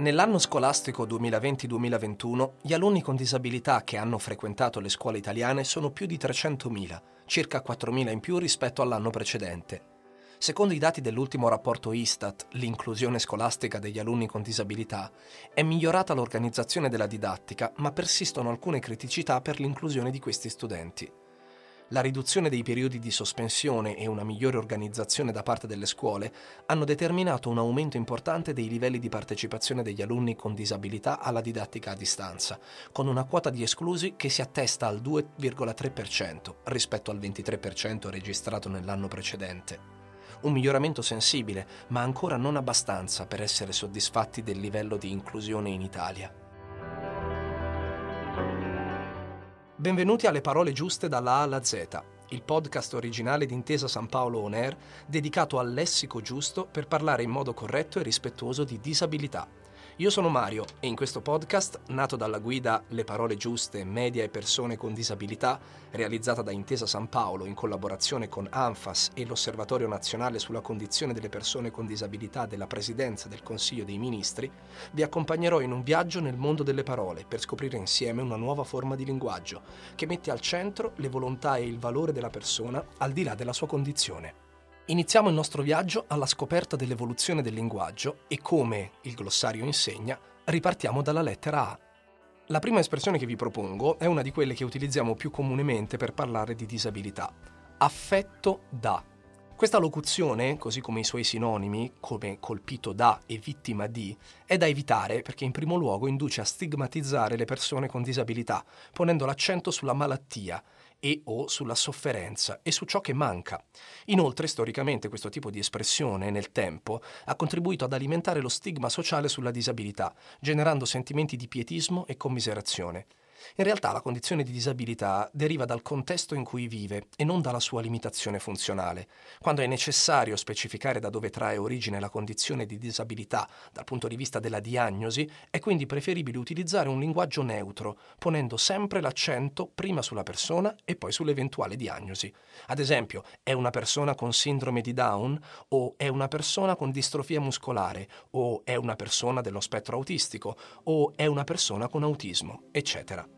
Nell'anno scolastico 2020-2021 gli alunni con disabilità che hanno frequentato le scuole italiane sono più di 300.000, circa 4.000 in più rispetto all'anno precedente. Secondo i dati dell'ultimo rapporto Istat, l'inclusione scolastica degli alunni con disabilità, è migliorata l'organizzazione della didattica, ma persistono alcune criticità per l'inclusione di questi studenti. La riduzione dei periodi di sospensione e una migliore organizzazione da parte delle scuole hanno determinato un aumento importante dei livelli di partecipazione degli alunni con disabilità alla didattica a distanza, con una quota di esclusi che si attesta al 2,3% rispetto al 23% registrato nell'anno precedente. Un miglioramento sensibile, ma ancora non abbastanza per essere soddisfatti del livello di inclusione in Italia. Benvenuti alle parole giuste dalla A alla Z, il podcast originale di Intesa San Paolo On Air dedicato al lessico giusto per parlare in modo corretto e rispettoso di disabilità io sono Mario e in questo podcast, nato dalla guida Le parole giuste, media e persone con disabilità, realizzata da Intesa San Paolo in collaborazione con ANFAS e l'Osservatorio nazionale sulla condizione delle persone con disabilità della Presidenza del Consiglio dei Ministri, vi accompagnerò in un viaggio nel mondo delle parole per scoprire insieme una nuova forma di linguaggio che mette al centro le volontà e il valore della persona al di là della sua condizione. Iniziamo il nostro viaggio alla scoperta dell'evoluzione del linguaggio e come il glossario insegna, ripartiamo dalla lettera A. La prima espressione che vi propongo è una di quelle che utilizziamo più comunemente per parlare di disabilità. Affetto da. Questa locuzione, così come i suoi sinonimi, come colpito da e vittima di, è da evitare perché in primo luogo induce a stigmatizzare le persone con disabilità, ponendo l'accento sulla malattia e o sulla sofferenza e su ciò che manca. Inoltre, storicamente, questo tipo di espressione nel tempo ha contribuito ad alimentare lo stigma sociale sulla disabilità, generando sentimenti di pietismo e commiserazione. In realtà la condizione di disabilità deriva dal contesto in cui vive e non dalla sua limitazione funzionale. Quando è necessario specificare da dove trae origine la condizione di disabilità dal punto di vista della diagnosi, è quindi preferibile utilizzare un linguaggio neutro, ponendo sempre l'accento prima sulla persona e poi sull'eventuale diagnosi. Ad esempio, è una persona con sindrome di Down o è una persona con distrofia muscolare o è una persona dello spettro autistico o è una persona con autismo, eccetera.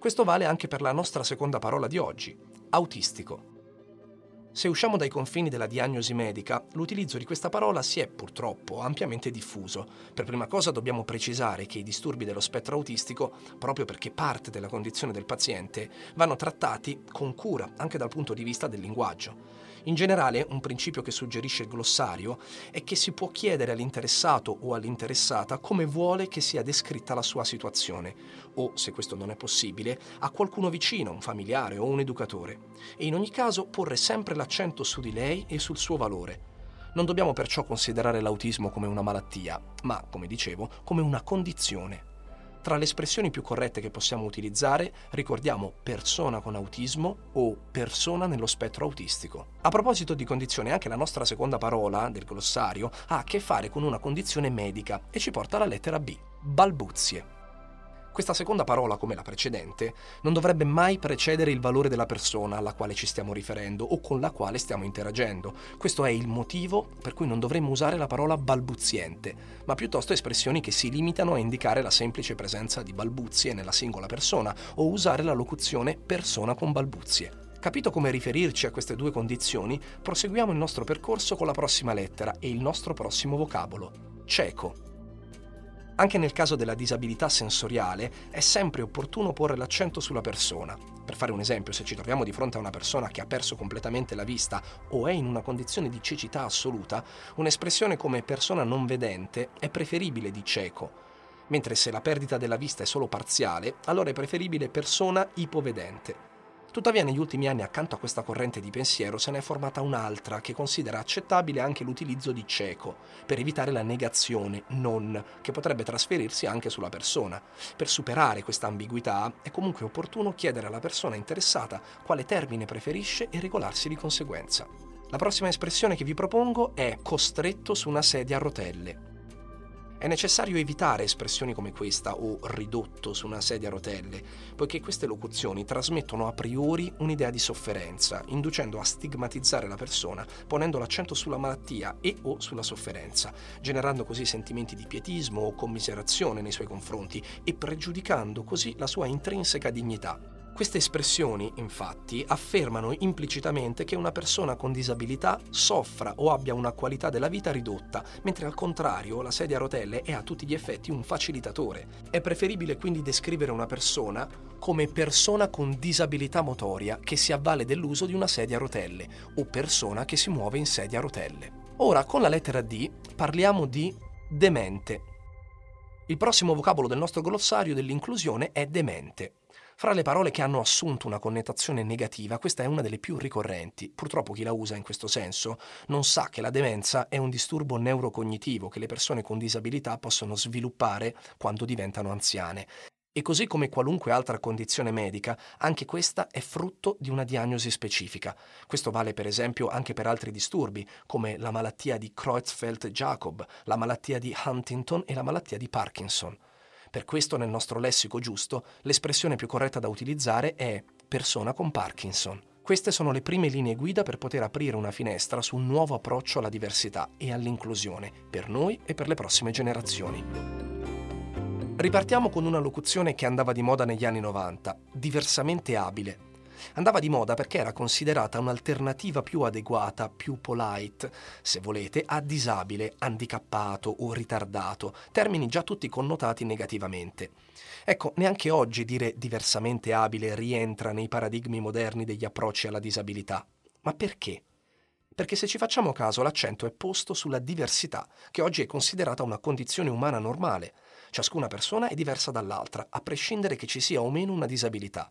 Questo vale anche per la nostra seconda parola di oggi, autistico. Se usciamo dai confini della diagnosi medica, l'utilizzo di questa parola si è purtroppo ampiamente diffuso. Per prima cosa dobbiamo precisare che i disturbi dello spettro autistico, proprio perché parte della condizione del paziente, vanno trattati con cura anche dal punto di vista del linguaggio. In generale, un principio che suggerisce il glossario è che si può chiedere all'interessato o all'interessata come vuole che sia descritta la sua situazione, o, se questo non è possibile, a qualcuno vicino, un familiare o un educatore. E in ogni caso porre sempre l'accento su di lei e sul suo valore. Non dobbiamo perciò considerare l'autismo come una malattia, ma, come dicevo, come una condizione. Tra le espressioni più corrette che possiamo utilizzare ricordiamo persona con autismo o persona nello spettro autistico. A proposito di condizione, anche la nostra seconda parola del glossario ha a che fare con una condizione medica e ci porta alla lettera B, balbuzie. Questa seconda parola, come la precedente, non dovrebbe mai precedere il valore della persona alla quale ci stiamo riferendo o con la quale stiamo interagendo. Questo è il motivo per cui non dovremmo usare la parola balbuziente, ma piuttosto espressioni che si limitano a indicare la semplice presenza di balbuzie nella singola persona o usare la locuzione persona con balbuzie. Capito come riferirci a queste due condizioni, proseguiamo il nostro percorso con la prossima lettera e il nostro prossimo vocabolo. Cieco. Anche nel caso della disabilità sensoriale è sempre opportuno porre l'accento sulla persona. Per fare un esempio, se ci troviamo di fronte a una persona che ha perso completamente la vista o è in una condizione di cecità assoluta, un'espressione come persona non vedente è preferibile di cieco, mentre se la perdita della vista è solo parziale, allora è preferibile persona ipovedente. Tuttavia negli ultimi anni accanto a questa corrente di pensiero se ne è formata un'altra che considera accettabile anche l'utilizzo di cieco per evitare la negazione non che potrebbe trasferirsi anche sulla persona. Per superare questa ambiguità è comunque opportuno chiedere alla persona interessata quale termine preferisce e regolarsi di conseguenza. La prossima espressione che vi propongo è costretto su una sedia a rotelle. È necessario evitare espressioni come questa o ridotto su una sedia a rotelle, poiché queste locuzioni trasmettono a priori un'idea di sofferenza, inducendo a stigmatizzare la persona, ponendo l'accento sulla malattia e o sulla sofferenza, generando così sentimenti di pietismo o commiserazione nei suoi confronti e pregiudicando così la sua intrinseca dignità. Queste espressioni, infatti, affermano implicitamente che una persona con disabilità soffra o abbia una qualità della vita ridotta, mentre al contrario la sedia a rotelle è a tutti gli effetti un facilitatore. È preferibile quindi descrivere una persona come persona con disabilità motoria che si avvale dell'uso di una sedia a rotelle o persona che si muove in sedia a rotelle. Ora, con la lettera D parliamo di demente. Il prossimo vocabolo del nostro glossario dell'inclusione è demente. Fra le parole che hanno assunto una connotazione negativa, questa è una delle più ricorrenti. Purtroppo chi la usa in questo senso non sa che la demenza è un disturbo neurocognitivo che le persone con disabilità possono sviluppare quando diventano anziane. E così come qualunque altra condizione medica, anche questa è frutto di una diagnosi specifica. Questo vale per esempio anche per altri disturbi, come la malattia di Creutzfeldt-Jakob, la malattia di Huntington e la malattia di Parkinson. Per questo nel nostro lessico giusto l'espressione più corretta da utilizzare è persona con Parkinson. Queste sono le prime linee guida per poter aprire una finestra su un nuovo approccio alla diversità e all'inclusione, per noi e per le prossime generazioni. Ripartiamo con una locuzione che andava di moda negli anni 90, diversamente abile, Andava di moda perché era considerata un'alternativa più adeguata, più polite, se volete, a disabile, handicappato o ritardato, termini già tutti connotati negativamente. Ecco, neanche oggi dire diversamente abile rientra nei paradigmi moderni degli approcci alla disabilità. Ma perché? Perché se ci facciamo caso l'accento è posto sulla diversità, che oggi è considerata una condizione umana normale. Ciascuna persona è diversa dall'altra, a prescindere che ci sia o meno una disabilità.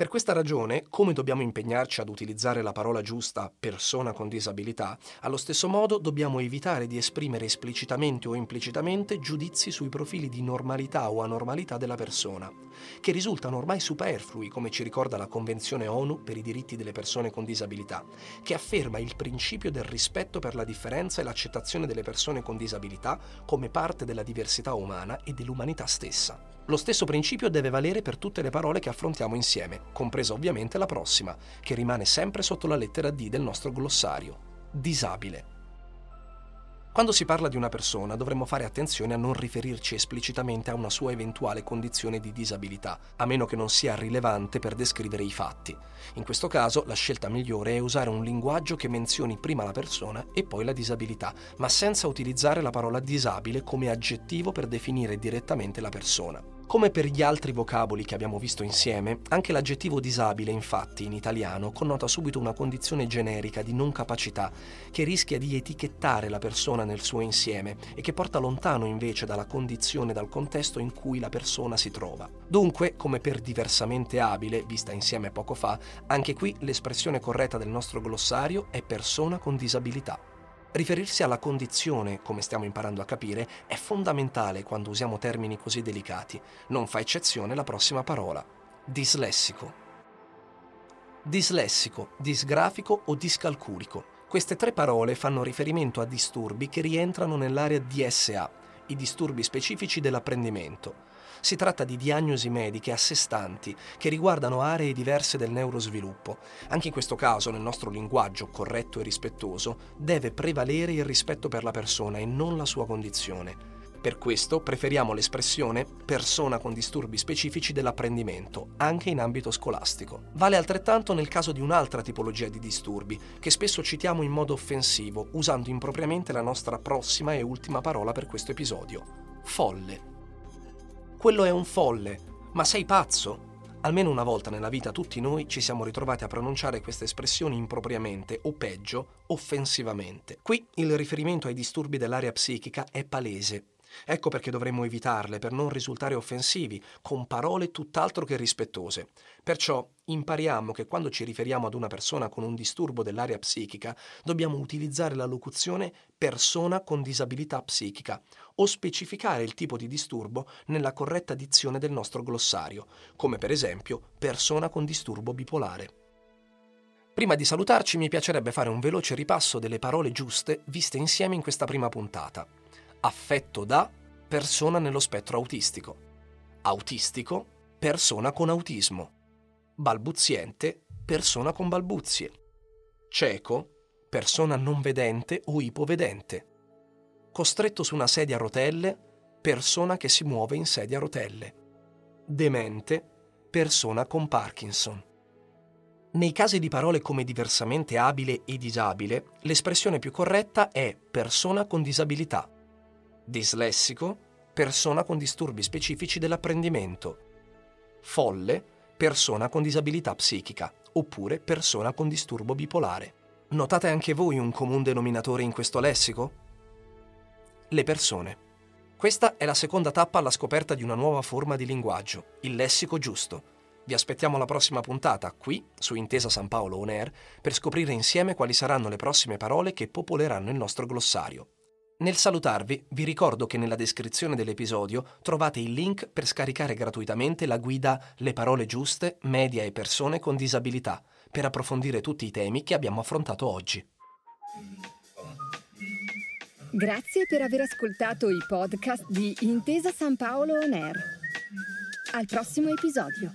Per questa ragione, come dobbiamo impegnarci ad utilizzare la parola giusta persona con disabilità, allo stesso modo dobbiamo evitare di esprimere esplicitamente o implicitamente giudizi sui profili di normalità o anormalità della persona, che risultano ormai superflui, come ci ricorda la Convenzione ONU per i diritti delle persone con disabilità, che afferma il principio del rispetto per la differenza e l'accettazione delle persone con disabilità come parte della diversità umana e dell'umanità stessa. Lo stesso principio deve valere per tutte le parole che affrontiamo insieme, compresa ovviamente la prossima, che rimane sempre sotto la lettera D del nostro glossario. Disabile. Quando si parla di una persona dovremmo fare attenzione a non riferirci esplicitamente a una sua eventuale condizione di disabilità, a meno che non sia rilevante per descrivere i fatti. In questo caso la scelta migliore è usare un linguaggio che menzioni prima la persona e poi la disabilità, ma senza utilizzare la parola disabile come aggettivo per definire direttamente la persona. Come per gli altri vocaboli che abbiamo visto insieme, anche l'aggettivo disabile, infatti, in italiano connota subito una condizione generica di non capacità che rischia di etichettare la persona nel suo insieme e che porta lontano invece dalla condizione dal contesto in cui la persona si trova. Dunque, come per diversamente abile, vista insieme poco fa, anche qui l'espressione corretta del nostro glossario è persona con disabilità. Riferirsi alla condizione, come stiamo imparando a capire, è fondamentale quando usiamo termini così delicati. Non fa eccezione la prossima parola. Dislessico. Dislessico, disgrafico o discalculico. Queste tre parole fanno riferimento a disturbi che rientrano nell'area DSA, i disturbi specifici dell'apprendimento. Si tratta di diagnosi mediche a sé stanti che riguardano aree diverse del neurosviluppo. Anche in questo caso, nel nostro linguaggio corretto e rispettoso, deve prevalere il rispetto per la persona e non la sua condizione. Per questo preferiamo l'espressione persona con disturbi specifici dell'apprendimento, anche in ambito scolastico. Vale altrettanto nel caso di un'altra tipologia di disturbi, che spesso citiamo in modo offensivo, usando impropriamente la nostra prossima e ultima parola per questo episodio. Folle. Quello è un folle. Ma sei pazzo? Almeno una volta nella vita tutti noi ci siamo ritrovati a pronunciare queste espressioni impropriamente o peggio, offensivamente. Qui il riferimento ai disturbi dell'area psichica è palese. Ecco perché dovremmo evitarle per non risultare offensivi, con parole tutt'altro che rispettose. Perciò impariamo che quando ci riferiamo ad una persona con un disturbo dell'area psichica, dobbiamo utilizzare la locuzione persona con disabilità psichica o specificare il tipo di disturbo nella corretta dizione del nostro glossario, come per esempio persona con disturbo bipolare. Prima di salutarci mi piacerebbe fare un veloce ripasso delle parole giuste viste insieme in questa prima puntata. Affetto da persona nello spettro autistico. Autistico, persona con autismo. Balbuziente, persona con balbuzie. Cieco, persona non vedente o ipovedente. Costretto su una sedia a rotelle, persona che si muove in sedia a rotelle. Demente, persona con Parkinson. Nei casi di parole come diversamente abile e disabile, l'espressione più corretta è persona con disabilità. Dislessico, persona con disturbi specifici dell'apprendimento. Folle, persona con disabilità psichica, oppure persona con disturbo bipolare. Notate anche voi un comune denominatore in questo lessico? Le persone. Questa è la seconda tappa alla scoperta di una nuova forma di linguaggio, il lessico giusto vi aspettiamo alla prossima puntata, qui, su Intesa San Paolo On Air, per scoprire insieme quali saranno le prossime parole che popoleranno il nostro glossario. Nel salutarvi, vi ricordo che nella descrizione dell'episodio trovate il link per scaricare gratuitamente la guida Le parole giuste, media e persone con disabilità, per approfondire tutti i temi che abbiamo affrontato oggi. Grazie per aver ascoltato i podcast di Intesa San Paolo On Air. Al prossimo episodio.